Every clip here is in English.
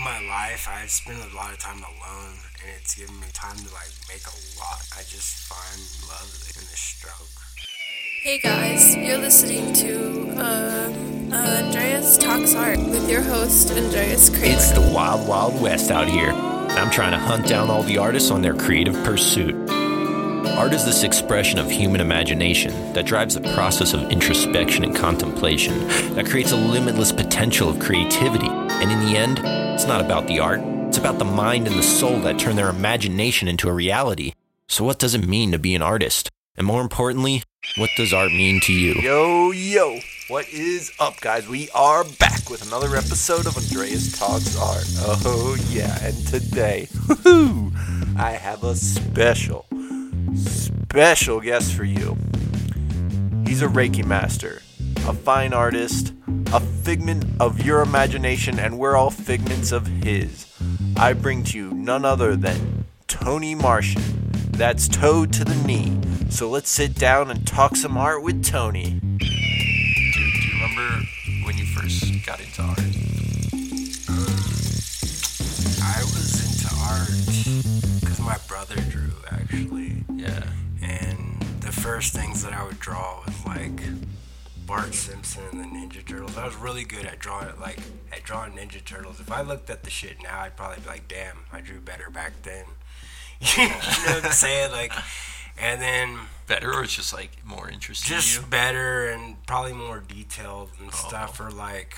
in my life, I spend a lot of time alone, and it's given me time to like make a lot. I just find love in the stroke. Hey guys, you're listening to uh, uh, Andreas Talks Art with your host, Andreas Kramer. It's the wild, wild west out here. I'm trying to hunt down all the artists on their creative pursuit. Art is this expression of human imagination that drives the process of introspection and contemplation, that creates a limitless potential of creativity. And in the end, it's not about the art, it's about the mind and the soul that turn their imagination into a reality. So, what does it mean to be an artist? And more importantly, what does art mean to you? Yo, yo, what is up, guys? We are back with another episode of Andreas Talks Art. Oh, yeah, and today, woohoo, I have a special, special guest for you. He's a Reiki master, a fine artist, a figment of your imagination, and we're all figments of his. I bring to you none other than Tony Martian. That's toe to the knee. So let's sit down and talk some art with Tony. Dude, do you remember when you first got into art? I was into art because my brother drew actually, Yeah. and the first things that I would draw was like Bart Simpson and the Ninja Turtles. I was really good at drawing like at drawing Ninja Turtles. If I looked at the shit now, I'd probably be like, "Damn, I drew better back then." you know what I'm saying? Like, and then Better or it's just like more interesting just better and probably more detailed and oh. stuff or like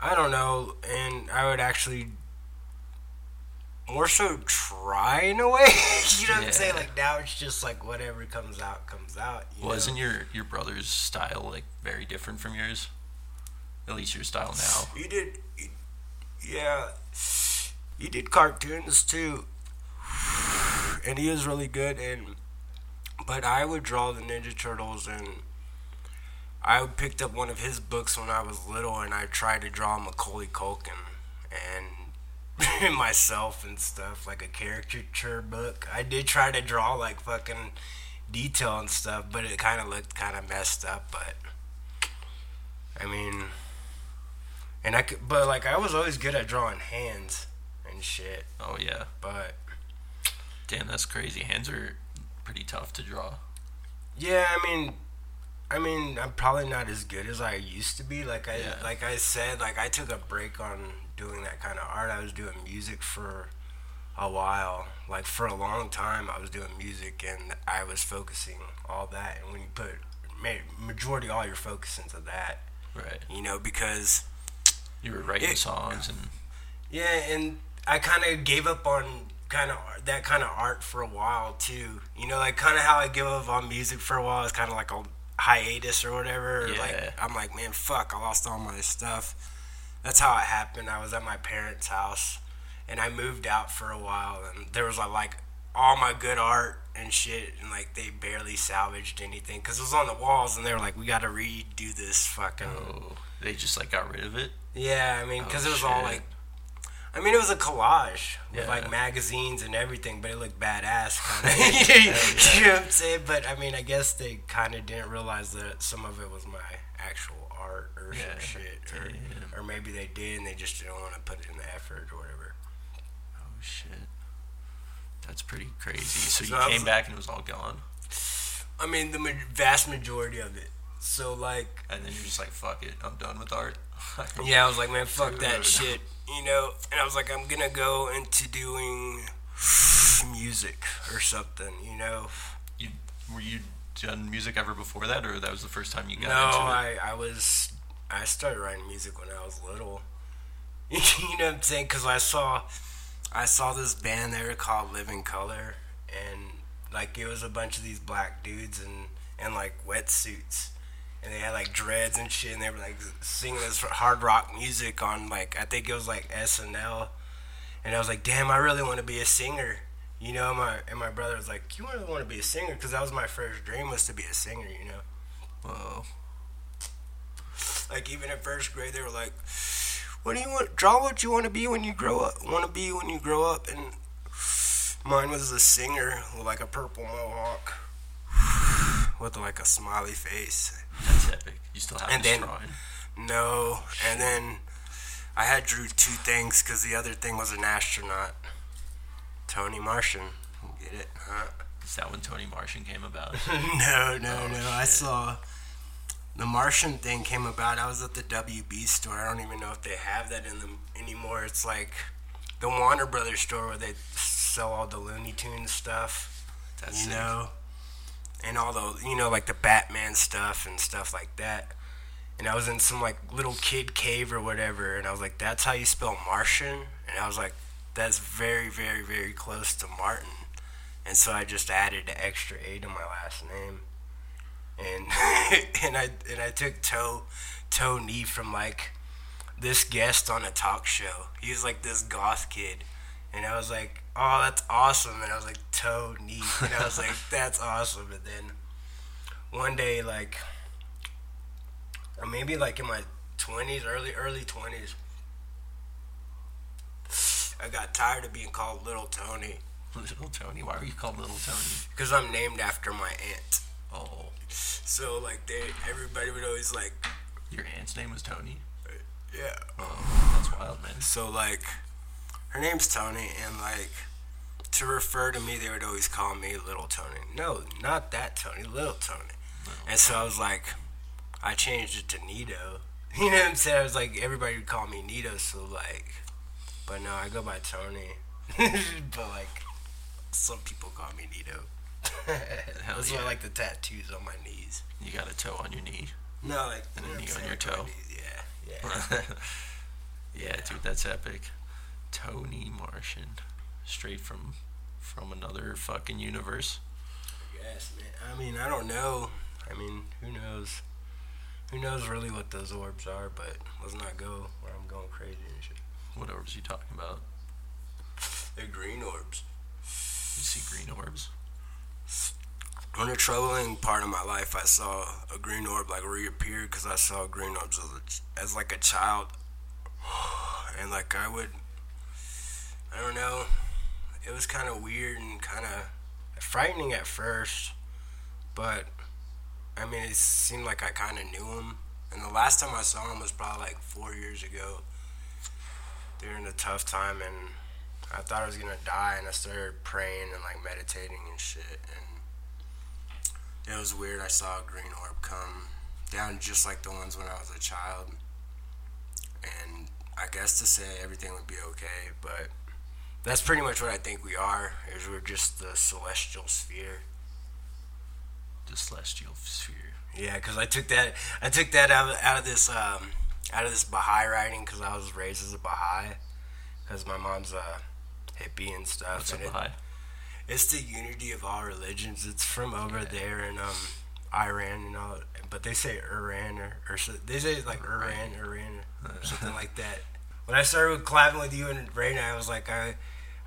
I don't know and I would actually more so try in a way you know what I'm saying like now it's just like whatever comes out comes out you Wasn't know? your your brother's style like very different from yours? At least your style now. you did you- yeah he did cartoons too and he was really good and but I would draw the Ninja Turtles and I picked up one of his books when I was little and I tried to draw Macaulay Culkin and myself and stuff like a caricature book. I did try to draw like fucking detail and stuff, but it kind of looked kind of messed up. But I mean, and I could, but like I was always good at drawing hands and shit. Oh yeah. But Damn, that's crazy. Hands are pretty tough to draw. Yeah, I mean, I mean, I'm probably not as good as I used to be. Like I, Yeah. like I said, like I took a break on doing that kind of art. I was doing music for a while, like for a long time. I was doing music, and I was focusing all that. And when you put ma- majority all your focus into that, Right. you know, because You were writing Yeah. songs and yeah, and I kind of gave up on kind of that kind of art for a while too. You know, like kind of how I give up on music for a while is kind of like a hiatus or whatever. Yeah. Like I'm like, man, fuck, I lost all my stuff. That's how it happened. I was at my parents' house, and I moved out for a while, and there was like all my good art and shit, and like they barely salvaged anything because it was on the walls, and they were like, we got to redo this fucking. oh, they just like got rid of it. Yeah, I mean, because Oh, it was all like, I mean, it was a collage with Yeah. like magazines and everything, but it looked badass, kind of. you know what I'm saying? But I mean, I guess they kind of didn't realize that some of it was my actual art or Yeah, some shit, or, damn. or maybe they did and they just didn't want to put it in the effort or whatever. Oh shit. That's pretty crazy. So you I was- came back and it was all gone, I mean, the ma- vast majority of it. So like, and then you're just like, "Fuck it, I'm done with art." Yeah, I was like, man, fuck that shit, you know. And I was like, I'm gonna go into doing music or something, you know. You were you done music ever before that, or that was the first time you got No, into it? I, I was, I started writing music when I was little. you know what I'm saying? Because I saw, I saw this band there called Living Colour, and like it was a bunch of these black dudes and and like wetsuits. And they had like dreads and shit, and they were like singing this hard rock music on like I think it was like SNL, and I was like, damn, I really want to be a singer, you know. My and my brother was like, you really want to be a singer, because that was my first dream was to be a singer, you know. Whoa. Like even in first grade, they were like, "What do you want? Draw what you want to be when you grow up. Want to be when you grow up." And mine was a singer with like a purple mohawk, with like a smiley face. That's epic. You still have And this then- drawing. No, and then I had drew two things because the other thing was an astronaut. Tony Martian. Get it? Huh? Is that when Tony Martian came about? no, no, Oh, no. I saw the Martian thing came about. I was at the WB store. I don't even know if they have that in them anymore. It's like the Warner Brothers store where they sell all the Looney Tunes stuff. That's you sick. know, and all the you know like the Batman stuff and stuff like that. And I was in some like little kid cave or whatever, and I was like, "That's how you spell Martian," and I was like, "That's very, very, very close to Martin." And so I just added the extra A to my last name, and and I and I took Toe Tony from like this guest on a talk show. He was like this goth kid. And I was like, oh, that's awesome. And I was like, Tony. And I was like, that's awesome. And then one day, like, or maybe like in my 20s, early, early 20s, I got tired of being called Little Tony Little Tony. Why were you called Little Tony? because I'm named after my aunt. Oh, So, like, they, everybody would always, like, your aunt's name was Tony. Uh, yeah. Oh, that's wild, man. So like, her name's Tony, and like, to refer to me, they would always call me Little Tony. No, not that Tony, Little Tony. And so I was like, I changed it to Nito. You know what I'm saying? I was like, everybody would call me Nito, so like, but no, I go by Tony. but like, some people call me Nito. That's yeah. why I like the tattoos on my knees. You got a toe on your knee. No, like, And a knee on your toe. Yeah, yeah. yeah, dude, that's epic. Tony Martian, straight from from another fucking universe. Yes, man. I mean, I don't know. I mean, who knows? Who knows really what those orbs are? But let's not go where I'm going crazy and shit. What orbs are you talking about? They're green orbs. You see green orbs? On a troubling part of my life, I saw a green orb like reappear because I saw green orbs as, a, ch- as like a child, and like I would, I don't know, it was kind of weird and kind of frightening at first, but I mean it seemed like I kind of knew him, and the last time I saw him was probably like four years ago, during a tough time, and I thought I was gonna die, and I started praying and like meditating and shit, and it was weird. I saw a green orb come down just like the ones when I was a child. And I guess to say everything would be okay, but that's pretty much what I think we are, is we're just the celestial sphere. The celestial sphere. Yeah, because I took that I took that out of, out of this um, out of this Baha'i writing because I was raised as a Baha'i because my mom's a hippie and stuff. What's and it- It's the unity of all religions. It's from over there in um, Iran and all, but they say Iran or, or so, they say like Iran, Iran or something like that. When I started collabing with you and Raina, I was like, I,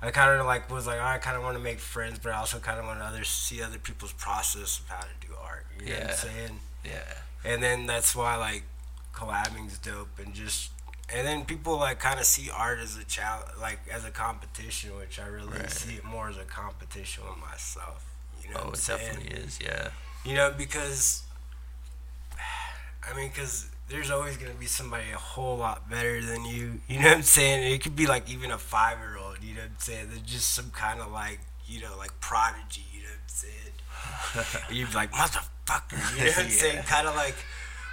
I kind of like was like, I kind of want to make friends, but I also kind of want to others see other people's process of how to do art. You know what Yeah. I'm saying? Yeah. And then that's why like collabing's dope and just and then people like kind of see art as a challenge like as a competition which i really Right. see it more as a competition with myself you know Oh, it saying definitely is. Yeah. you know because i mean because there's always going to be somebody a whole lot better than you you know what i'm saying it could be like even a five year old you know what i'm saying they're just some kind of like you know like prodigy you know what i'm saying you'd be like motherfucker you know what i'm Yeah. saying kind of like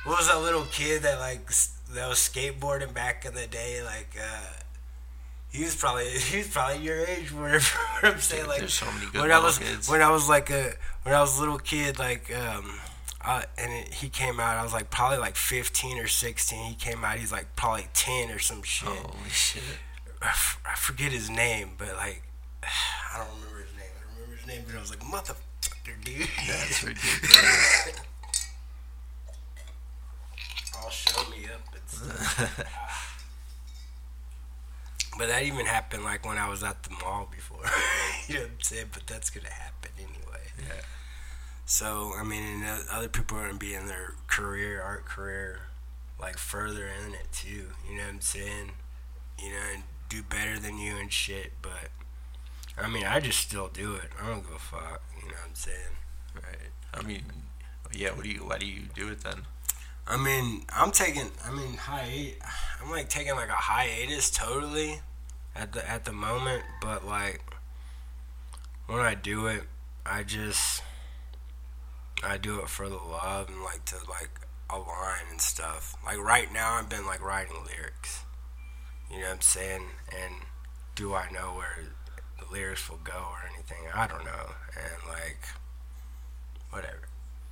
what was that little kid that like that was skateboarding back in the day like uh he was probably he was probably your age whatever I'm saying like there's so many good when I was kids. when I was like a when I was a little kid like um uh, and it, he came out I was like probably like 15 or 16 he came out he's like probably 10 or some shit Holy shit. I, f- I forget his name but like I don't remember his name I remember his name but I was like motherfucker dude That's ridiculous. All show me up and stuff. but that even happened like when I was at the mall before. you know what I'm saying? But that's gonna happen anyway. Yeah. So I mean, and other people are gonna be in their career, art career, like further in it too. You know what I'm saying? You know, and do better than you and shit. But I mean, I just still do it. I don't give a fuck. You know what I'm saying? Right. I mean, yeah. What do you? Why do you do it then? I mean, I'm taking. I mean, hi. I'm like taking like a hiatus totally, at the at the moment. But like, when I do it, I just I do it for the love and like to like align and stuff. Like right now, I've been like writing lyrics. You know what I'm saying? And do I know where the lyrics will go or anything? I don't know. And like, whatever.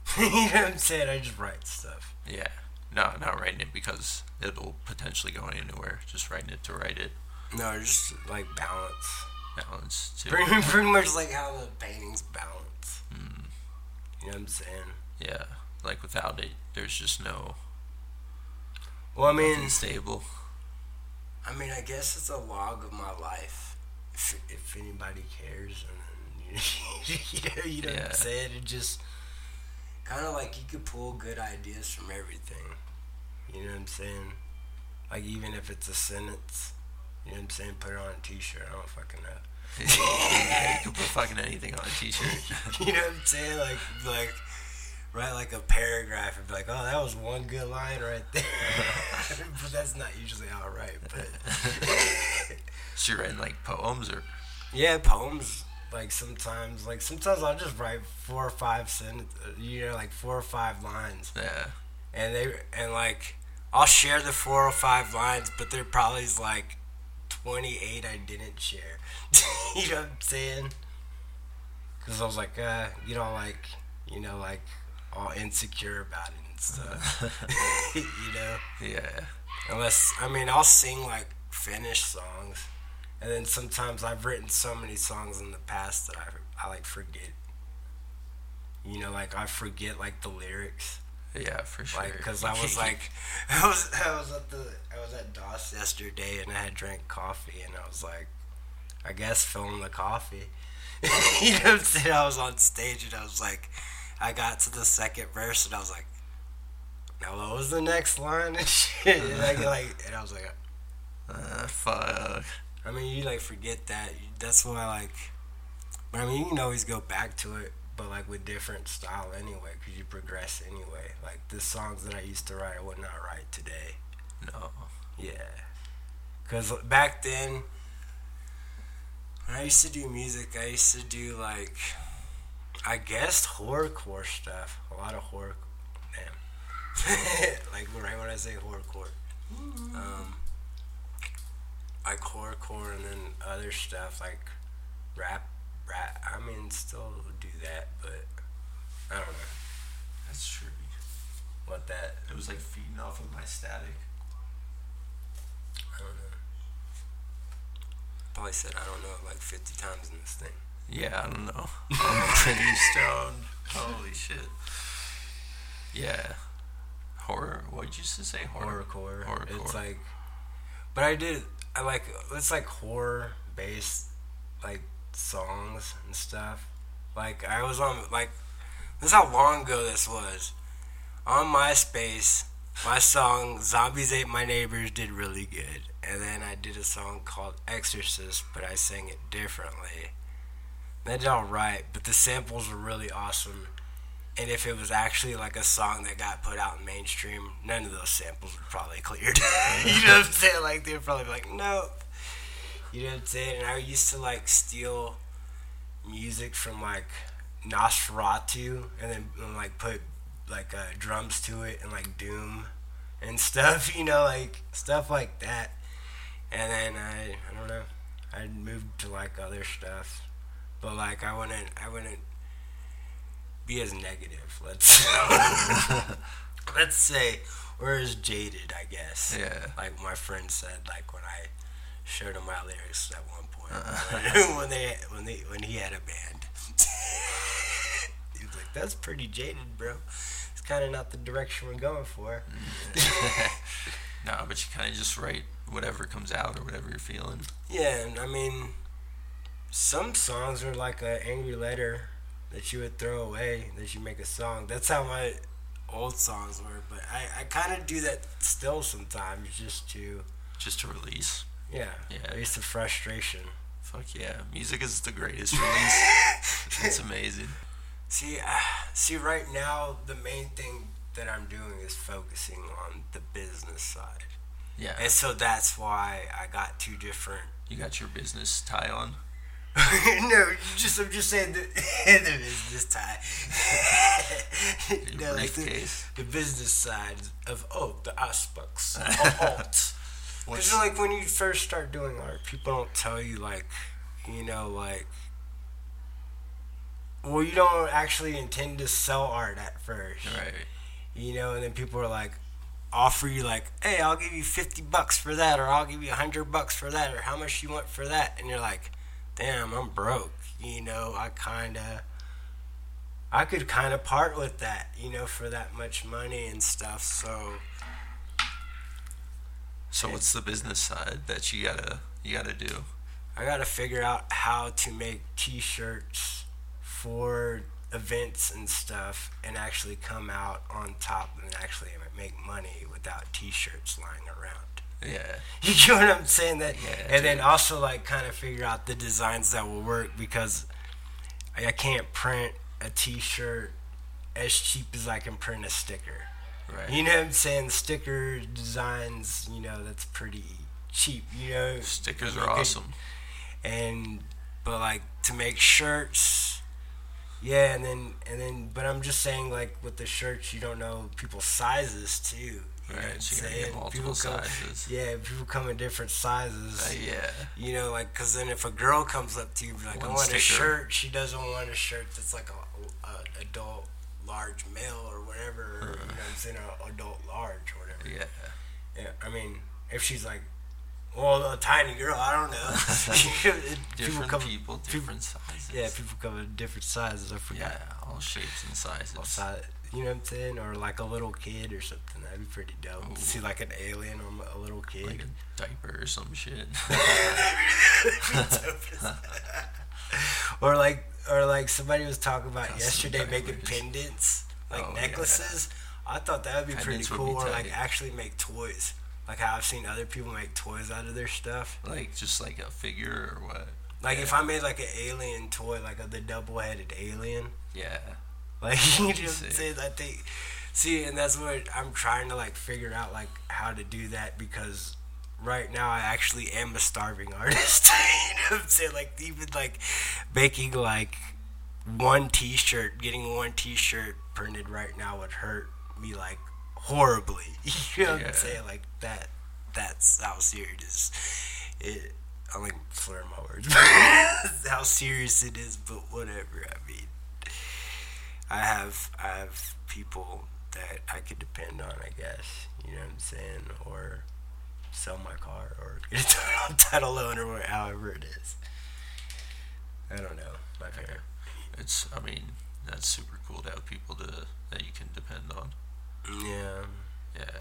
you know what I'm saying? I just write stuff. Yeah. No, not writing it because it'll potentially go anywhere. Just writing it to write it. No, just like balance. Balance too. Pretty, pretty much like how the paintings balance. Mm, You know what I'm saying? yeah. Like without it, there's just no Well, I mean, stable. I mean, I guess it's a log of my life. If, if anybody cares, and then, you know, you know what I'm saying? It just kind of like you could pull good ideas from everything. You know what I'm saying? Like even if it's a sentence, you know what I'm saying? Put it on a T-shirt. I don't fucking know. yeah, you can put fucking anything on a t-shirt. you know what I'm saying? Like like write like a paragraph and be like, oh, that was one good line right there. but that's not usually how I write. But so you're writing like poems or yeah, poems. Like sometimes, like sometimes I'll just write four or five sentences, you know, like four or five lines, yeah. and they and like I'll share the four or five lines, but there probably is like twenty eight I didn't share. you know what I'm saying? Because I was like, uh, you know, like you know, like all insecure about it and stuff. you know. Yeah. Unless I mean, I'll sing like finished songs, and then sometimes I've written so many songs in the past that I I like forget. You know, like I forget like the lyrics, Yeah, for sure. like because I was like, I was I was at the I was at DOS yesterday and I had drank coffee and I was like, I guess filling the coffee. you know what I'm saying? I was on stage and I was like, I got to the second verse and I was like, now what was the next line and shit? And I like, and I was like, uh, fuck. I mean, you like forget that. That's why like, but I mean, you can always go back to it, but like with different style anyway, because you progress anyway. Like the songs that I used to write, I would not write today. No. Yeah, because back then, when I used to do music, I used to do like, I guess horrorcore stuff. A lot of horror. man. like right when I say horrorcore. Um, like horrorcore and then other stuff like rap, rap. I mean, still do that, but I don't know That's true. what that. It was like feeding off of my static. I don't know. Probably said I don't know like 50 times in this thing. Yeah, I don't know. I'm pretty stoned. Holy shit. Yeah. Horror? What did you say? Horror. horrorcore. Horrorcore. It's like, but I did. I like it's like horror based like songs and stuff. Like I was on like this is how long ago this was on MySpace. My song "Zombies Ate My Neighbors" did really good, and then I did a song called "Exorcist," but I sang it differently. They did all right, but the samples were really awesome. And if it was actually like a song that got put out in mainstream, none of those samples would probably cleared. you know what I'm saying? Like they would probably be like, nope. You know what I'm saying? And I used to like steal music from like Nosferatu and then and, like put like uh, drums to it and like Doom and stuff. You know, like stuff like that. And then I I don't know. I moved to like other stuff, but like I wouldn't I wouldn't be as negative. Let's let's say, or as jaded, I guess. Yeah. Like my friend said, like when I showed him my lyrics at one point Uh-huh. when they when they when he had a band. he was like, "That's pretty jaded, bro. It's kind of not the direction we're going for." no, but you kind of just write whatever comes out or whatever you're feeling. Yeah, and I mean, some songs are like an angry letter that you would throw away that you make a song. That's how my old songs were. But I, I kind of do that still sometimes just to, Just to release. yeah, Yeah. release the frustration. Fuck yeah. Music is the greatest release. it's amazing. See, uh, see, right now the main thing that I'm doing is focusing on the business side. Yeah. And so that's why I got two different. You got your business tie on. no, just I'm just saying the, the business side. No, like the, the business side of oh the aspects of art. Because like when you first start doing art, people don't tell you like, you know, like. Well, you don't actually intend to sell art at first. Right. you know, and then people are like, offer you like, hey, I'll give you fifty bucks for that, or I'll give you a hundred bucks for that, or how much you want for that, and you're like, damn, I'm broke, you know, I kind of, I could kind of part with that, you know, for that much money and stuff, so So what's the business side that you gotta you gotta do? I gotta figure out how to make T-shirts for events and stuff, and actually come out on top and actually make money without T-shirts lying around. Yeah. You know what I'm saying? That, Yeah, and then also like kind of figure out the designs that will work because I I can't print a T-shirt as cheap as I can print a sticker. Right. You know what I'm saying? Sticker designs, you know, that's pretty cheap. You know, Stickers You are could- awesome. and but like to make shirts yeah and then and then but i'm just saying like with the shirts you don't know people's sizes too Right. So you multiple People come- yeah people come in different sizes Uh, yeah. you know like because then if a girl comes up to you and be like i One want a shirt she doesn't want a shirt that's like a, a adult large male or whatever or, you know what i'm saying or adult large or whatever Yeah. yeah, I mean, if she's like, well, a tiny girl, I don't know. Different come, people, different sizes. Yeah, people come in different sizes. I forgot. Yeah, all shapes and sizes. what size- you know what I'm saying? Or like a little kid or something. That'd be pretty dope. See like an alien on a little kid. Like a diaper or some shit. or like, or like somebody was talking about Custom yesterday making pendants, like Oh, yeah. necklaces. I thought that would be pretty Pendants would cool. be or like actually make toys. Like how I've seen other people make toys out of their stuff. like just like a figure or what? Like if I made like an alien toy, like a, the double-headed alien, Yeah. Like you know what I'm Sick. saying? I think, see, and that's what I'm trying to like figure out, like how to do that because right now I actually am a starving artist. you know what I'm saying? Like even like making like one T-shirt, getting one T-shirt printed right now would hurt me like horribly. You know what Yeah. I'm saying? Like that. That's how serious it. I'm like slurring my words. how serious it is, but whatever. I have I have people that I could depend on. I guess you know what I'm saying, or sell my car, or get a title- title loan, or however it is. I don't know. My fair. It's I mean, that's super cool to have people to that you can depend on. Yeah, Yeah.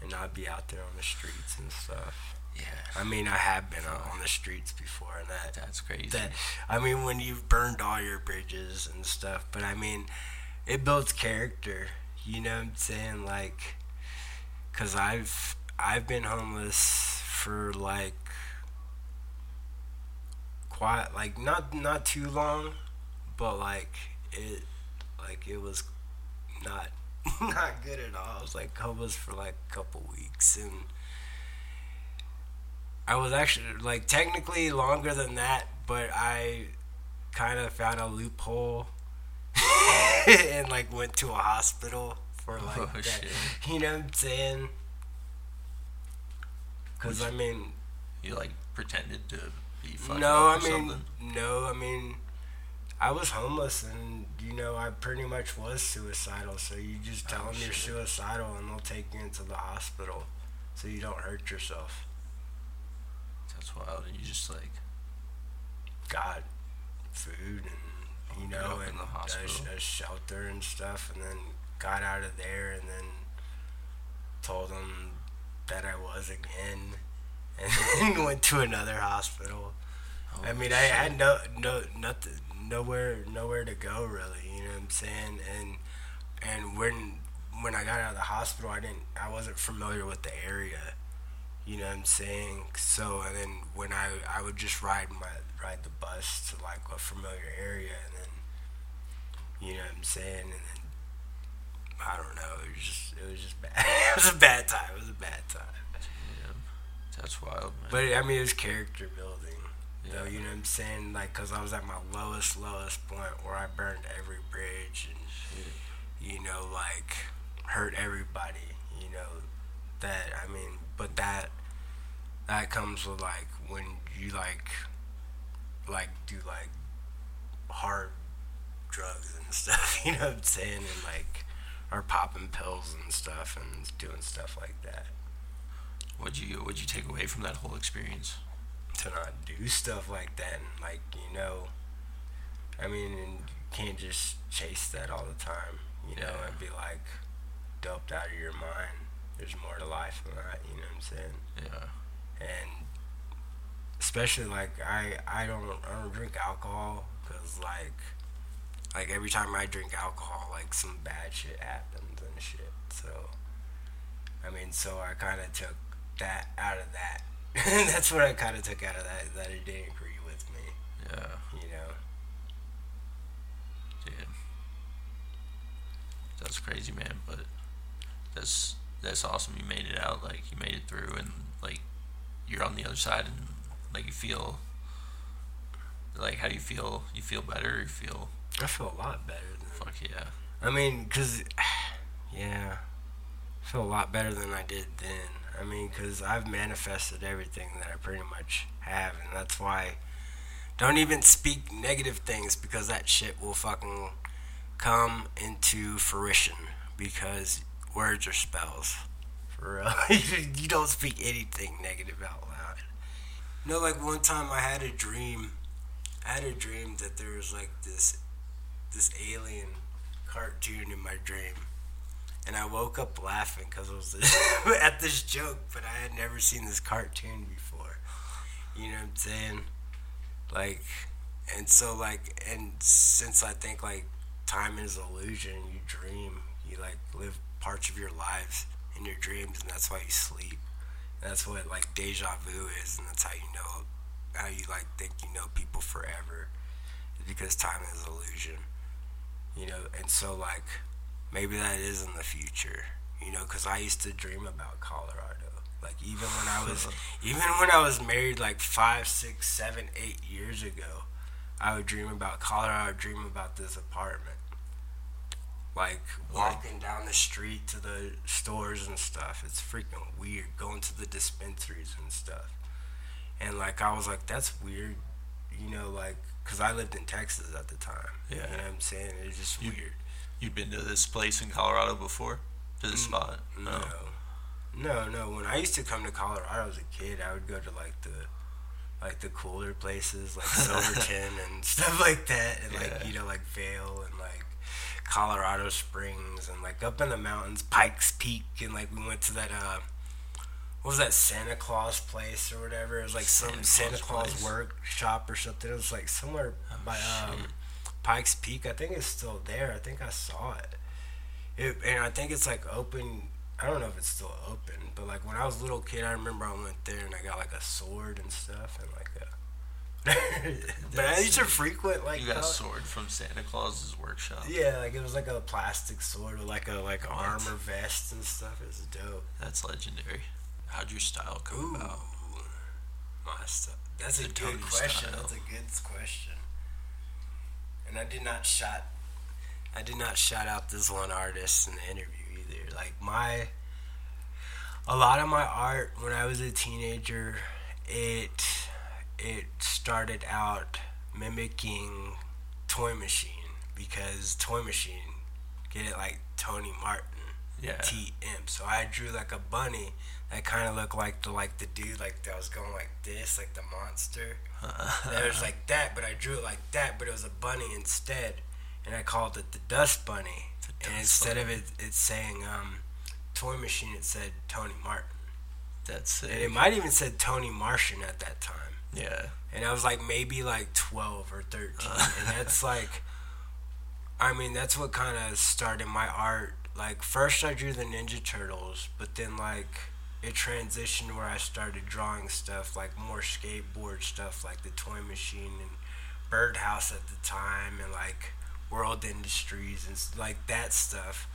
and not be out there on the streets and stuff. Yeah. I mean, I have been out on the streets before, and that That's crazy. that I mean when you've burned all your bridges and stuff but I mean it builds character you know what I'm saying like cuz I've I've been homeless for like quite like not not too long but like it like it was not not good at all I was like homeless for like a couple weeks and I was actually like technically longer than that, but I kind of found a loophole and like went to a hospital for like Oh, that. shit. You know what I'm saying? Because I mean, you like pretended to be fucked no, I up or mean, something. no, I mean, I was homeless and you know I pretty much was suicidal. So you just oh, tell Oh, them you're suicidal and they'll take you into the hospital, so you don't hurt yourself. That's wild. And you just like got food and you know and the a, hospital. a shelter and stuff and then got out of there and then told them that I was again and then went to another hospital. I mean I shit. had no no nothing nowhere nowhere to go really, you know what I'm saying? And and when when I got out of the hospital I didn't I wasn't familiar with the area. You know what I'm saying? So and then when I I would just ride my ride the bus to like a familiar area and then you know what I'm saying and then I don't know. It was just it was just bad. it was a bad time. It was a bad time. That's wild, man. But I mean, it was character building. Though, Yeah. you know what I'm saying? Like, cause I was at my lowest, lowest point where I burned every bridge and, you know, like, hurt everybody. You know, that I mean, but that that comes with like when you like like do like hard drugs and stuff. You know what I'm saying? And like, are popping pills and stuff and doing stuff like that. What'd you What'd you take away from that whole experience? to not do stuff like that and like you know i mean and you can't just chase that all the time you know Yeah. and be like doped out of your mind there's more to life than that you know what i'm saying Yeah. and especially like i i don't i don't drink alcohol because like like every time i drink alcohol like some bad shit happens and shit so i mean so i kind of took that out of that that's what i kind of took out of that that it didn't agree with me Yeah. you know Dude. That's crazy, man. But that's that's awesome. You made it out. Like you made it through, and like you're on the other side, and like you feel. Like how do you feel? You feel better? Or you feel i feel a lot better than fuck yeah. I mean, cause yeah, I feel a lot better than I did then. I mean, cause I've manifested everything that I pretty much have, and that's why don't even speak negative things because that shit will fucking come into fruition because words or spells. For real, you don't speak anything negative out loud. You know, like one time I had a dream. I had a dream that there was like this this alien cartoon in my dream. And I woke up laughing because it was at this joke, but I had never seen this cartoon before. You know what I'm saying? Like, and so, like, and since I think, like, time is illusion, you dream, you, like, live parts of your lives in your dreams, and that's why you sleep. And that's what, like, deja vu is, and that's how you know, how you, like, think you know people forever. Because time is illusion you know and so like maybe that is in the future you know because i used to dream about colorado like even when i was even when i was married like five six seven eight years ago i would dream about colorado i would dream about this apartment like walking down the street to the stores and stuff. It's freaking weird going to the dispensaries and stuff. And like i was like that's weird you know like because i lived in texas at the time Yeah. you know what i'm saying? It's just You- weird. You've been to this place in Colorado before? To this mm, spot? no. Oh. No no when i used to come to colorado as a kid i would go to like the like the cooler places like silverton and stuff like that and like you know like vail and like colorado springs and like up in the mountains pikes peak and like we went to that uh what was that Santa Claus place or whatever? It was like some Santa Santa Claus workshop or something. It was like somewhere by um, Pikes Peak. I think it's still there. I think I saw it. it. And I think it's like open. I don't know if it's still open, but like when I was a little kid, I remember I went there and I got like a sword and stuff and like a. but I used to frequent like You got a uh, sword from Santa Claus's workshop. yeah, like it was like a plastic sword with like a like What? armor vest and stuff. It was dope. That's legendary. How'd your style come Ooh, about? my stuff. That's a The good question. style. That's a good question. And I did not shout. I did not shout out this one artist in the interview either. Like my, a lot of my art when I was a teenager, it it started out mimicking Toy Machine because Toy Machine, get it like Tony Martin. Yeah. TM. So I drew like a bunny that kind of looked like the like the dude like that was going like this, like the monster. Was like that, but I drew it like that, but it was a bunny instead, and I called it the Dust Bunny. The and Dust instead of it, it saying um, Toy Machine, it said Tony Martin, That's and it. it might even said Tony Martian at that time Yeah. and I was like maybe like 12 or 13 and that's like I mean that's what kind of started my art like first I drew the Ninja Turtles but then like it transitioned where I started drawing stuff like more skateboard stuff like the Toy Machine and Birdhouse at the time and like World Industries and like that stuff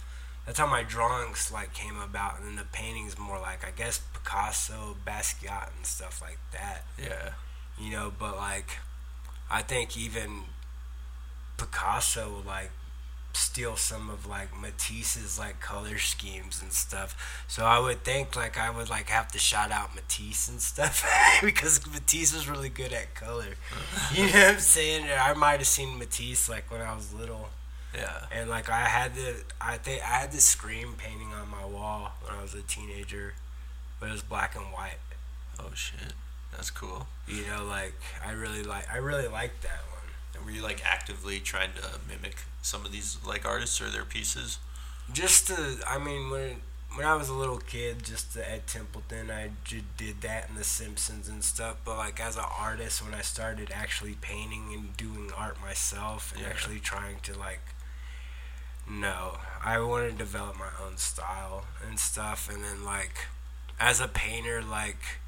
that's how my drawings like came about, and then the paintings more like I guess Picasso, Basquiat, and stuff like that. Yeah. You know, but like I think even Picasso like steal some of like Matisse's like color schemes and stuff. So I would think like I would like have to shout out Matisse and stuff because Matisse was really good at color. you know what I'm saying? I might have seen Matisse like when I was little. Yeah. And like I had the I think I had the scream painting on my wall when I was a teenager, but it was black and white. Oh shit. That's cool. You know, like I really like I really like that one. And were you like actively trying to mimic some of these like artists or their pieces? Just to, I mean, when when I was a little kid, just to Ed Templeton, I did that in The Simpsons and stuff. But like as an artist, when I started actually painting and doing art myself and Yeah. actually trying to like, no, I wanted to develop my own style and stuff. And then like, as a painter, like,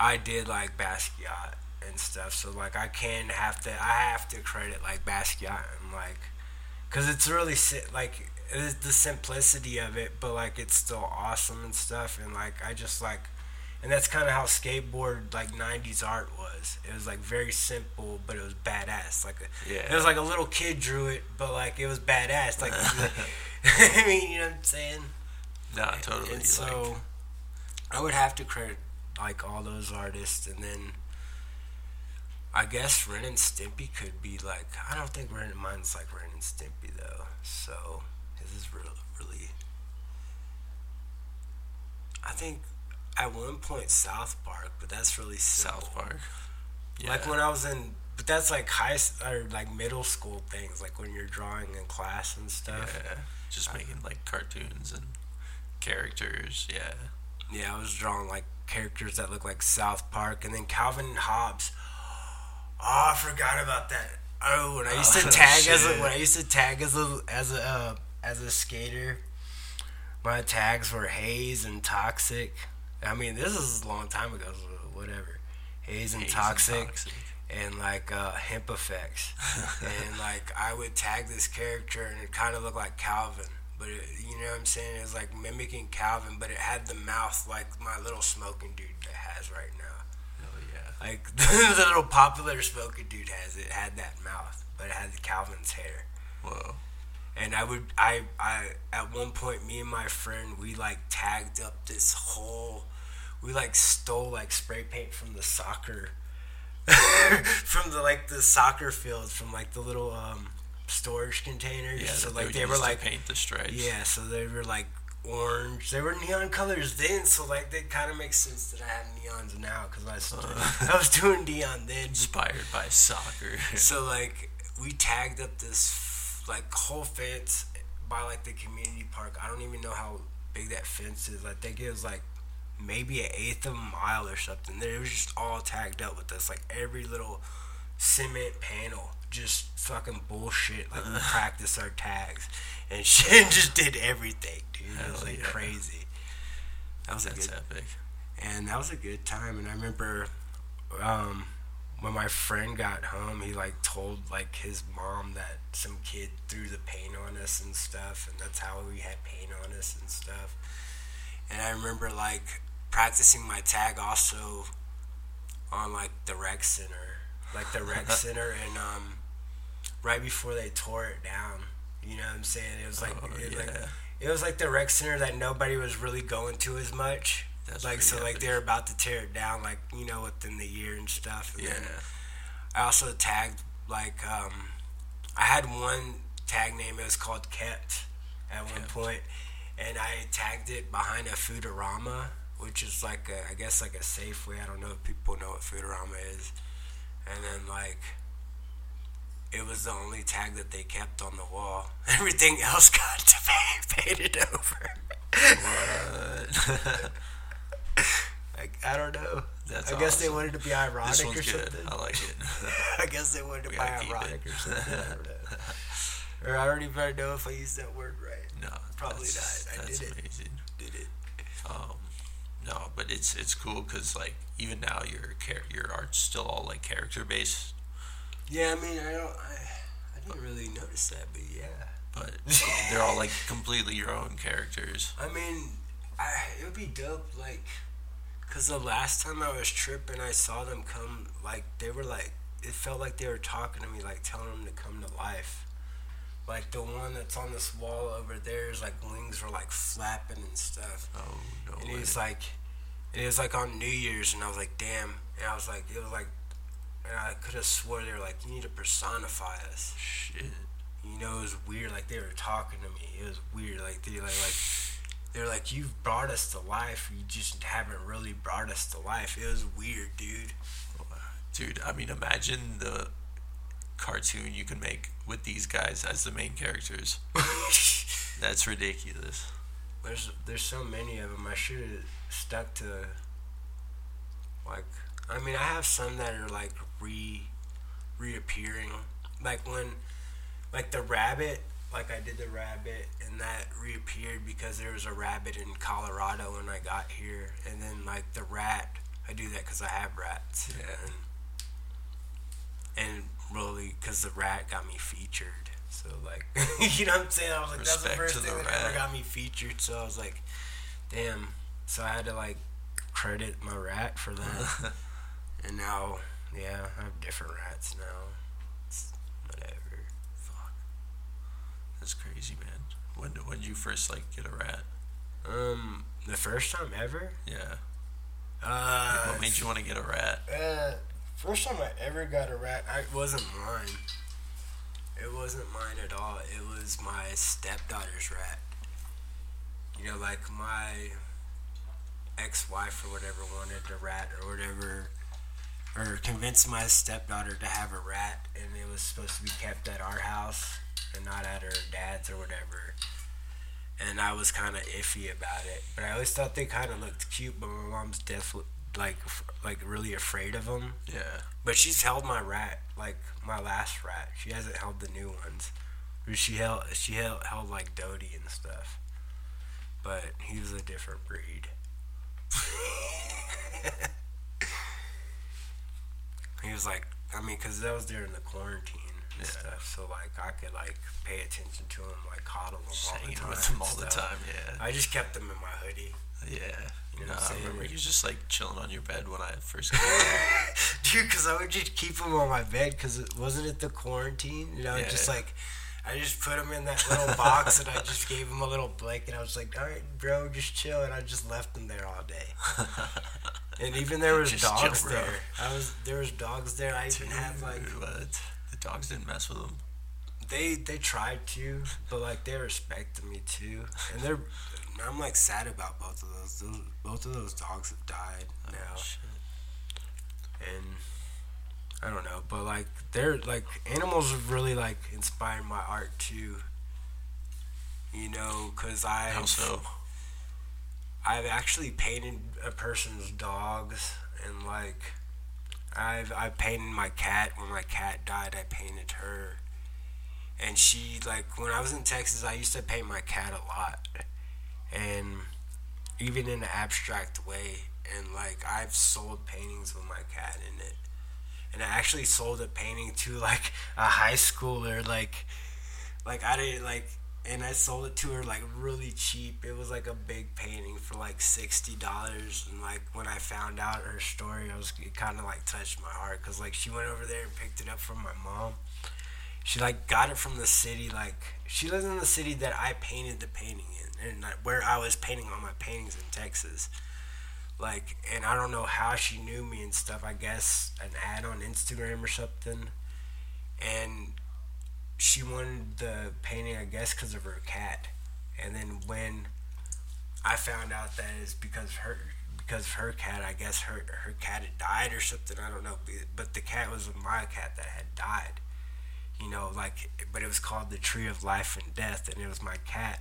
I did like Basquiat and stuff. So like, I can have to, I have to credit like Basquiat and like because it's really like it's the simplicity of it but like it's still awesome and stuff and like i just like and that's kind of how skateboard like 90s art was it was like very simple but it was badass like a, Yeah. it was like a little kid drew it but like it was badass like i mean you know what i'm saying Nah, totally. and so like, I would have to credit like all those artists, and then I guess Ren and Stimpy could be like I don't think Ren mine's like Ren and Stimpy though. So this is real really. I think at one point South Park, but that's really simple. South Park. Yeah. Like when I was in, but that's like high or like middle school things, like when you're drawing in class and stuff. yeah. Just uh, making like cartoons and characters. Yeah. Yeah, I was drawing like characters that look like South Park, and then Calvin and Hobbes. Oh, I forgot about that. Oh, when I used to Oh, tag as a when I used to tag as a as a uh, as a skater, my tags were haze and toxic. I mean, this is a long time ago, so whatever. Haze and Haze and toxic Toxic. and like uh, hemp effects, and like I would tag this character, and it kind of looked like Calvin, but it, you know what I'm saying? It's like mimicking Calvin, but it had the mouth like my little smoking dude that has right now. Oh yeah. Like the little popular smoking dude has it had that mouth, but it had the Calvin's hair. Whoa. And I would I I at one point me and my friend we like tagged up this whole we like stole like spray paint from the soccer from the like the soccer field from like the little um storage containers. Yeah. so like they were like paint the stripes. yeah, so they were like orange. They were neon colors then, so like they kind of makes sense that I have neons now because I was I was doing neon then. Inspired by soccer. So like we tagged up this like whole fence by like the community park. I don't even know how big that fence is. I think it was like maybe an eighth of a mile or something. It was just all tagged up with us, like every little cement panel. Just fucking bullshit. Like we practiced our tags and shit. Just did everything, dude. it was like yeah. crazy. That was a That's good epic. and that was a good time. And I remember um, when my friend got home, he like told like his mom that some kid threw the paint on us and stuff, and that's how we had paint on us and stuff. And I remember like practicing my tag also on like the rec center, like the rec center, and um, right before they tore it down. You know what I'm saying? It was like, Oh, it, like yeah. it was like the rec center that nobody was really going to as much. That's like so, like they're about to tear it down, like you know, within the year and stuff. And Yeah. I also tagged like um, I had one tag name. It was called Kept at one point, and I tagged it behind a Foodorama, which is like a, I guess like a Safeway. I don't know if people know what Foodorama is. And then like it was the only tag that they kept on the wall. Everything else got to be painted over. like I don't know. That's I guess they wanted to be ironic This or good. something. I like it. I guess they wanted to We be ironic it. or something. I don't know. or I don't even know if I used that word right. No, Probably not. I did it. amazing. Did it? Um, but it's it's cool because like even now your char- your art's still all like character based. Yeah, I mean, I don't. I, I didn't really notice that, but yeah. but they're all like completely your own characters. I mean, I, it would be dope, like, cause the last time I was tripping, I saw them come, like, they were like, it felt like they were talking to me, like telling them to come to life. Like the one that's on this wall over there is like wings were like flapping and stuff. Oh no and was like, and it was like on New Year's, and I was like, damn. And I was like, it was like, and I could have swore they were like, you need to personify us. Shit. You know, it was weird. Like they were talking to me. It was weird. Like they like like they're like, you've brought us to life. You just haven't really brought us to life. It was weird, dude. Dude, I mean, imagine the cartoon you can make with these guys as the main characters. That's ridiculous. There's there's so many of them. I should have stuck to like. I mean, I have some that are like re reappearing. Like when, like the rabbit. Like I did the rabbit, and that reappeared because there was a rabbit in Colorado when I got here, and then like the rat. I do that because I have rats. Yeah. And, and really, because the rat got me featured. So like, you know what I'm saying? I was like, that's the first thing that ever got me featured. So I was like, damn. So I had to like credit my rat for that. and now, yeah, I have different rats now. It's whatever. Fuck. That's crazy, man. When when did you first like get a rat? Um, the first time ever. Yeah. Uh, what made you want to get a rat? Uh, first time I ever got a rat, I, it wasn't mine. It wasn't mine at all. It was my stepdaughter's rat. You know, like my ex-wife or whatever wanted a rat or whatever, or convinced my stepdaughter to have a rat, and it was supposed to be kept at our house and not at her dad's or whatever. And I was kind of iffy about it, but I always thought they kind of looked cute. But my mom's definitely like like really afraid of them. Yeah. But she's held my rat, like my last rat. She hasn't held the new ones. She held she held, held like Dodie and stuff. But he was a different breed. He was like, I mean, cause that was during the quarantine and Yeah. stuff. So like, I could like pay attention to him, like coddle him all the time. with them and all the time, yeah. I just kept them in my hoodie. Yeah. You know no, I remember you just like chilling on your bed when I first came. Dude, because I would just keep them on my bed because it wasn't it the quarantine? You know, Yeah. just like I just put them in that little box and I just gave them a little blanket. I was like, all right, bro, just chill, and I just left them there all day. And even there was Just dogs bro. there. I was there was dogs there. I even have like what? The dogs didn't mess with them. they they tried to, but like they respected me too, and they're. I'm like sad about both of those. those both of those dogs have died oh, now. Oh, shit. and I don't know, but like they're like animals really like inspired my art too. You know, cause I How so? I've actually painted a person's dogs and like I've I painted my cat when my cat died. I painted her, and she like when I was in Texas, I used to paint my cat a lot, and even in an abstract way. And like I've sold paintings with my cat in it, and I actually sold a painting to like a high schooler. Like, like I didn't like and I sold it to her like really cheap. It was like a big painting for like sixty dollars. And like when I found out her story, I was it kind of like touched my heart because like she went over there and picked it up from my mom. She like got it from the city. Like she lives in the city that I painted the painting in, and like, where I was painting all my paintings in Texas. Like, and I don't know how she knew me and stuff. I guess an ad on Instagram or something. And she wanted the painting, I guess, because of her cat. And then when I found out that it's because her, because of her cat, I guess her her cat had died or something. I don't know, but the cat was my cat that had died. You know, like, but it was called the Tree of Life and Death, and it was my cat.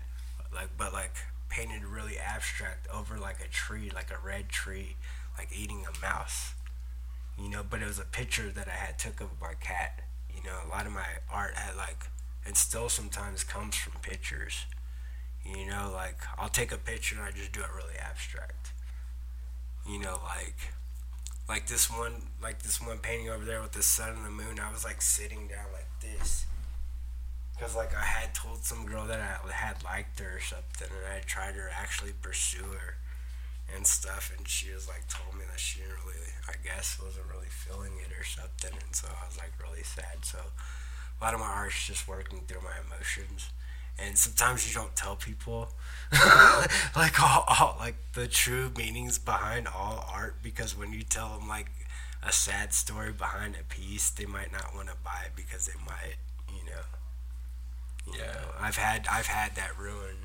Like, but like painted really abstract over like a tree, like a red tree, like eating a mouse. You know, but it was a picture that I had took of my cat. You know, a lot of my art had like, and still sometimes comes from pictures. You know, like I'll take a picture and I just do it really abstract. You know, like, like this one, like this one painting over there with the sun and the moon. I was like sitting down like this, Because, like, I had told some girl that I had liked her or something, and I tried to actually pursue her and stuff, and she was like, told me that she didn't really, I guess, wasn't really feeling it or something, and so I was like really sad. So, a lot of my art's just working through my emotions. And sometimes you don't tell people like all, all like the true meanings behind all art because when you tell them like a sad story behind a piece, they might not want to buy it because they might, you know. You Yeah. know, I've had I've had that ruin.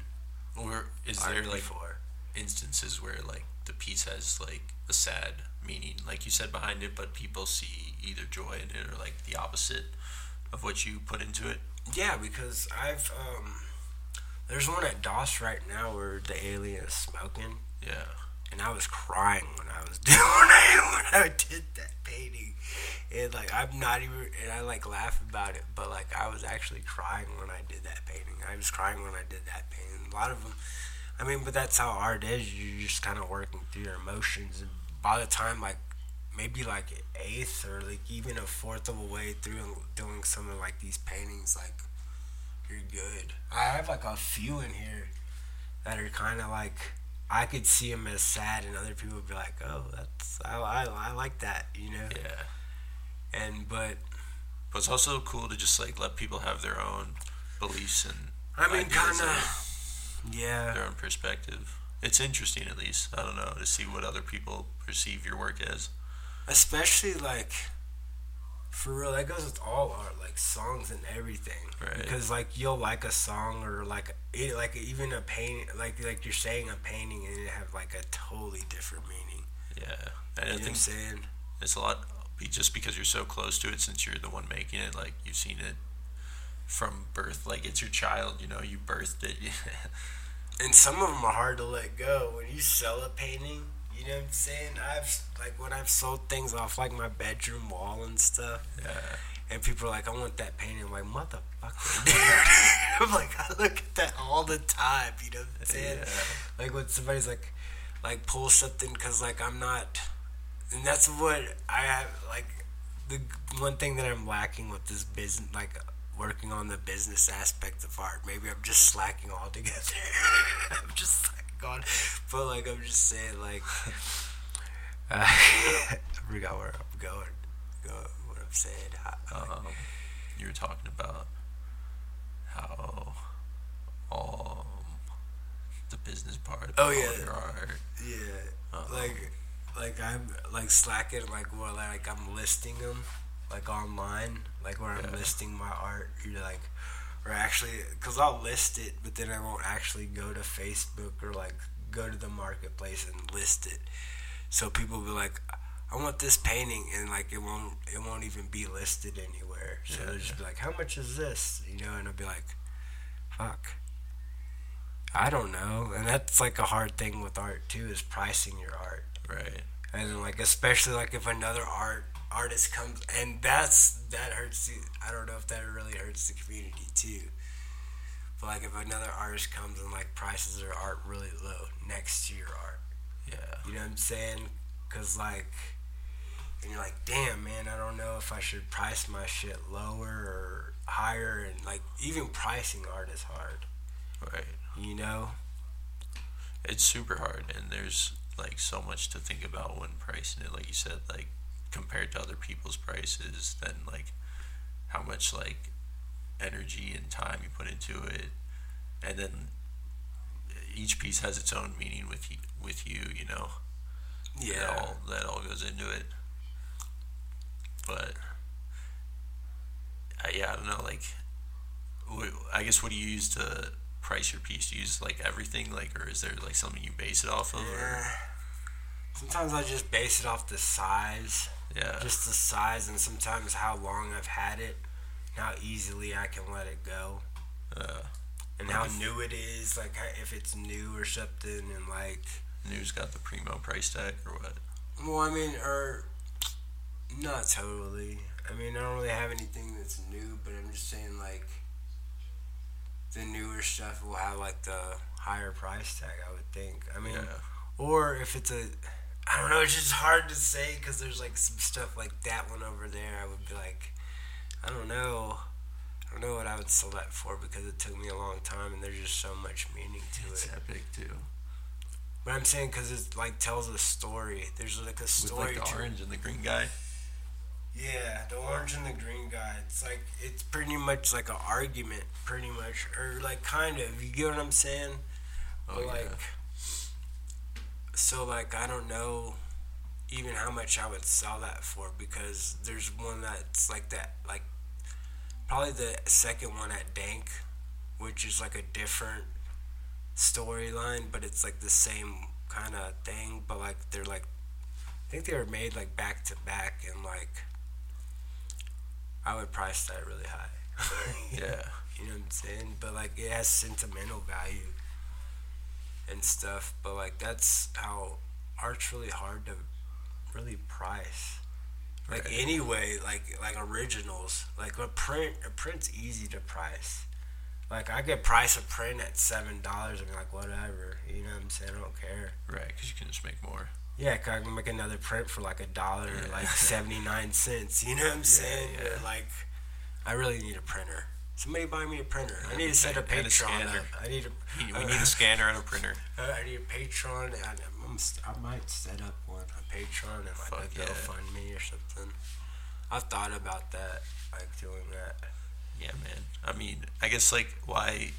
Or is there like before. instances where like the piece has like a sad meaning, like you said behind it, but people see either joy in it or like the opposite of what you put into it? Yeah, because I've um, there's one at DOS right now where the alien is smoking, Yeah. And I was crying when I was doing it when I did that painting. And like I'm not even, and I like laugh about it, but like I was actually crying when I did that painting. I was crying when I did that painting. A lot of them, I mean, but that's how art is. You're just kind of working through your emotions, and by the time like maybe like eighth or like even a fourth of a way through doing some of like these paintings, like you're good. I have like a few in here that are kind of like I could see him as sad, and other people would be like, "Oh, that's I, I, I like that," you know. Yeah. And but But it's also cool to just like let people have their own beliefs and I mean, kind of, yeah. their own perspective. It's interesting, at least. I don't know to see what other people perceive your work as. Especially like for real, that goes with all art, like songs and everything. Right. Because like you'll like a song or like it, like even a painting, like like you're saying a painting and it have like a totally different meaning. Yeah, and You I what I'm think saying? it's a lot just because you're so close to it since you're the one making it like you've seen it from birth like it's your child you know you birthed it and some of them are hard to let go when you sell a painting you know what i'm saying? I've like when i've sold things off like my bedroom wall and stuff yeah. and people are like i want that painting. I'm like motherfucker. I'm like i look at that all the time you know what i'm saying? Yeah. like when somebody's like like pull something because like i'm not and that's what i have like the one thing that i'm lacking with this business like working on the business aspect of art maybe i'm just slacking altogether. I'm just slacking on but like i'm just saying like uh, i forgot where i'm going go what i'm saying like, um, you were talking about how um the business part Oh, yeah. your art Yeah, Uh-huh. like, like I'm like slacking, like where like I'm listing them, like online, like where I'm listing my art. You're like, or actually, cause I'll list it, but then I won't actually go to Facebook or like go to the marketplace and list it. So people will be like, I want this painting, and like it won't, it won't even be listed anywhere. So Yeah, they'll just be like, how much is this? You know, and I'll be like, fuck. I don't know, and that's like a hard thing with art too, is pricing your art, right and like especially like if another art artist comes, and that's that hurts. The, I don't know if that really hurts the community too, but like if another artist comes and like prices their art really low next to your art, yeah you know what I'm saying? Cause like, and you're like, damn man, I don't know if I should price my shit lower or higher, and like even pricing art is hard, right you know. it's super hard and there's like so much to think about when pricing it like you said like compared to other people's prices then like how much like energy and time you put into it. And then each piece has its own meaning with you with you you know? Yeah. that all that all goes into it. But uh, yeah i don't know like i guess what do you use to price your piece? Do you use like everything like or is there like something you base it off of or. Sometimes I just base it off the size, yeah just the size, and sometimes how long I've had it, how easily I can let it go, uh, and how new it is. Like if it's new or something, and like, New's got the primo price tag or what well, I mean, or not totally. I mean, I don't really have anything that's new, but I'm just saying like the newer stuff will have like the higher price tag. I would think. I mean. yeah Or if it's a, I don't know. It's just hard to say because there's like some stuff like that one over there. I would be like, I don't know. I don't know what I would sell that for because it took me a long time and there's just so much meaning to It's it. It's epic too. But I'm saying because it like tells a story. There's like a With story like the orange and the green guy. Yeah, the orange and the green guy. It's like it's pretty much like an argument, pretty much, or like kind of. You get what I'm saying? Oh But yeah. like, so like I don't know even how much I would sell that for because there's one that's like that, like probably the second one at Dank, which is like a different storyline, but it's like the same kind of thing, but like they're like I think they were made like back to back and like I would price that really high. Yeah. You know what I'm saying? But like it has sentimental value and stuff. But like that's how art's really hard to really price. Like Right. anyway, like like originals. Like a print a print's easy to price. Like I could price a print at seven dollars and be like whatever. You know what I'm saying? I don't care. Right, because you can just make more. Yeah, 'cause I can make another print for like a dollar, Yeah. like seventy nine cents. You know what I'm saying? yeah. Like, I really need a printer. Somebody buy me a printer. I need to set a and a Patreon scanner. up. I need a. We we need a scanner and a printer. Uh, I need a Patreon. And I'm, I might set up one a Patreon and like Fuck a yeah. GoFundMe or something. I've thought about that, like doing that. Yeah, man. I mean, I guess like why,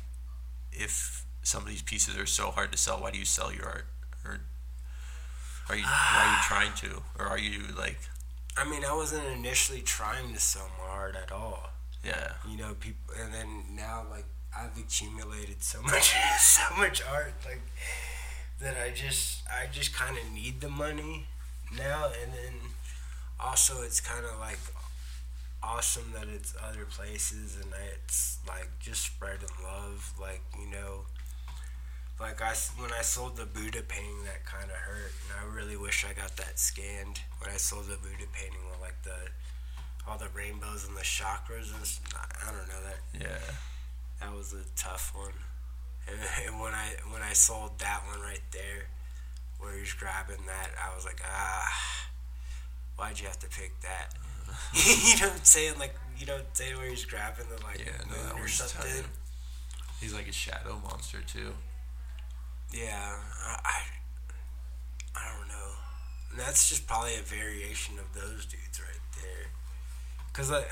if some of these pieces are so hard to sell, why do you sell your art? Or are you why are you trying to? Or are you like I mean, I wasn't initially trying to sell my art at all. Yeah you know people and then now like i've accumulated so much so much art like that i just i just kind of need the money now and then also it's kind of like awesome that it's other places and it's like just spreading love like you know like I when I sold the Buddha painting, that kind of hurt, and I really wish I got that scanned. When I sold the Buddha painting with like the all the rainbows and the chakras and I don't know that yeah that was a tough one. And, and when I when I sold that one right there, where he's grabbing that, I was like, ah, why'd you have to pick that? you know what I'm saying? Like you know what I'm saying where he's grabbing the like yeah no or something. tight. He's like a shadow monster too. Yeah, I, I, I don't know. And that's just probably a variation of those dudes right there. Cause like,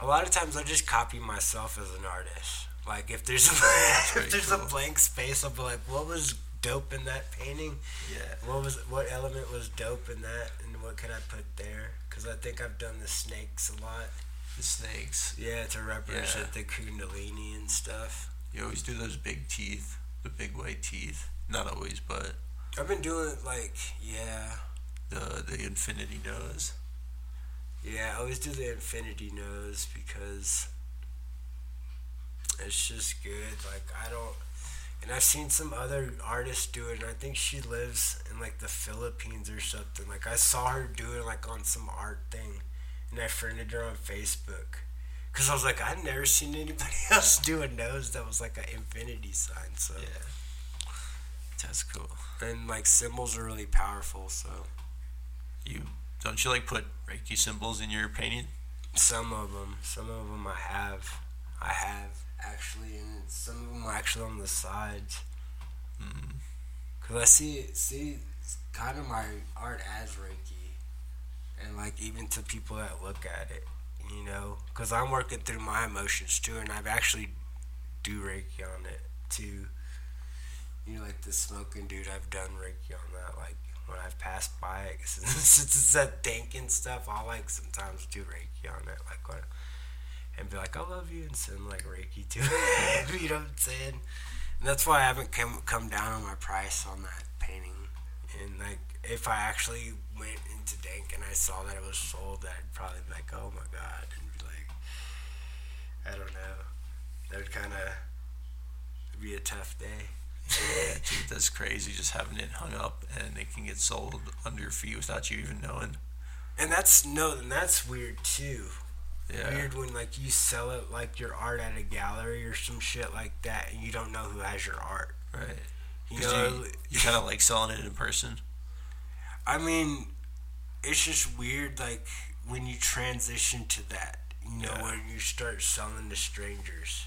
a lot of times I just copy myself as an artist. Like if there's a if there's cool. a blank space, I'll be like, what was dope in that painting? Yeah. What was what element was dope in that, and what can I put there? Cause I think I've done the snakes a lot. The snakes. Yeah, to represent the kundalini and stuff. You always do those big teeth, the big white teeth. Not always, but I've been doing like yeah. the the infinity nose. Yeah, I always do the infinity nose because it's just good. Like I don't, and I've seen some other artists do it, and I think she lives in like the Philippines or something. Like I saw her do it like on some art thing, and I friended her on Facebook. Cause I was like, I'd never seen anybody else do a nose that was like an infinity sign. So, Yeah. That's cool. and like symbols are really powerful. So, You don't you like put Reiki symbols in your painting? Some of them, some of them I have, I have actually, and some of them are actually on the sides. Mm. Cause I see, see, kind of my art as Reiki, and like even to people that look at it, you know, cause I'm working through my emotions too, and I've actually do Reiki on it too. You know, like the smoking dude, I've done Reiki on that, like when I've passed by it, since it's that dank and stuff, I'll like sometimes do Reiki on it, like what, and be like, I love you, and send like Reiki to it. you know what I'm saying? And that's why I haven't come come down on my price on that painting. And like, if I actually went into Dank and I saw that it was sold, I'd probably be like, oh my god, and be like, I don't know. That would kind of be a tough day. Yeah, dude, that's crazy. Just having it hung up and it can get sold under your feet without you even knowing. And that's no, and that's weird too. Yeah. Weird when like you sell it like your art at a gallery or some shit like that, and you don't know who has your art. Right. You know, you, you kind of like selling it in person. I mean, it's just weird, like when you transition to that. You know, Yeah. when you start selling to strangers.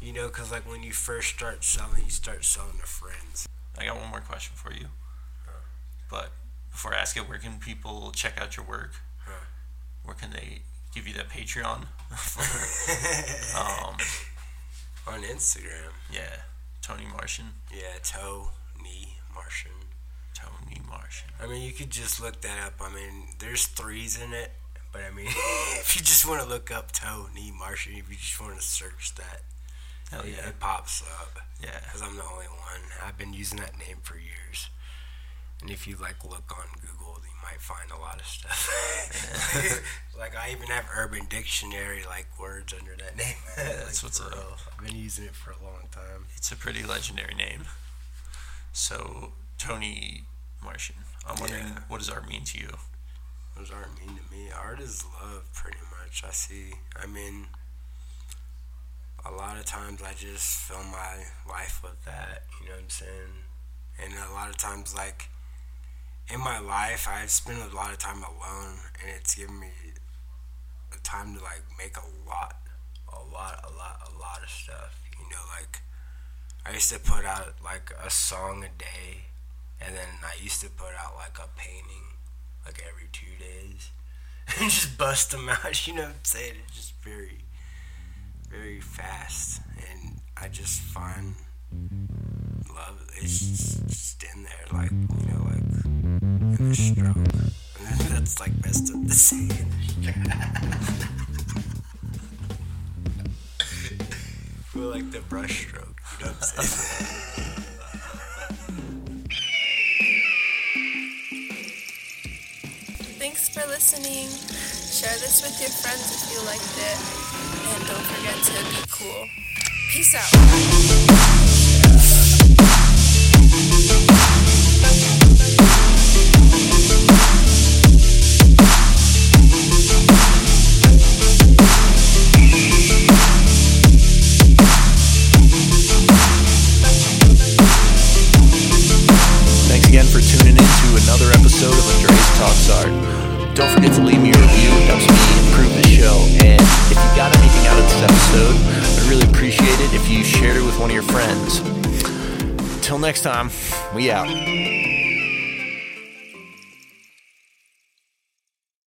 You know, because like when you first start selling, you start selling to friends. I got one more question for you. But before I ask it, where can people check out your work? Huh. Where can they give you that Patreon? um, On Instagram. yeah, Tony Martian, Yeah, toe, knee, Martian. Tony Martian. I mean, you could just look that up. I mean, there's threes in it. But I mean, if you just want to look up toe, knee, Martian, if you just want to search that, Hell it, yeah, it pops up. yeah. because I'm the only one. I've been using that name for years. And if you like look on Google, you might find a lot of stuff. like I even have Urban Dictionary like words under that name. that's Like, what's up. real. I've been using it for a long time. It's a pretty legendary name. So Tony Martian. I'm wondering Yeah. what does art mean to you? What does art mean to me. Art is love, pretty much. I see. I mean, a lot of times I just fill my life with that. You know what I'm saying? And a lot of times, like in my life, I've spent a lot of time alone, and it's given me the time to like make a lot, a lot, a lot, a lot of stuff. You know, like I used to put out like a song a day, and then I used to put out like a painting like every two days and just bust them out. You know what I'm saying? It's just very, very fast, and I just find love. It's just, in there, like you know, like in the stroke. And that's like messed up to say. Feel like the brush stroke. You know what I'm saying? Thanks for listening. Share this with your friends if you liked it. And don't forget to be cool. Peace out. Another episode of Andreas Talks Art. Don't forget to leave me a review. It helps me improve show. And if you got anything out of this episode, I'd really appreciate it if you shared it with one of your friends. Until next time, we out.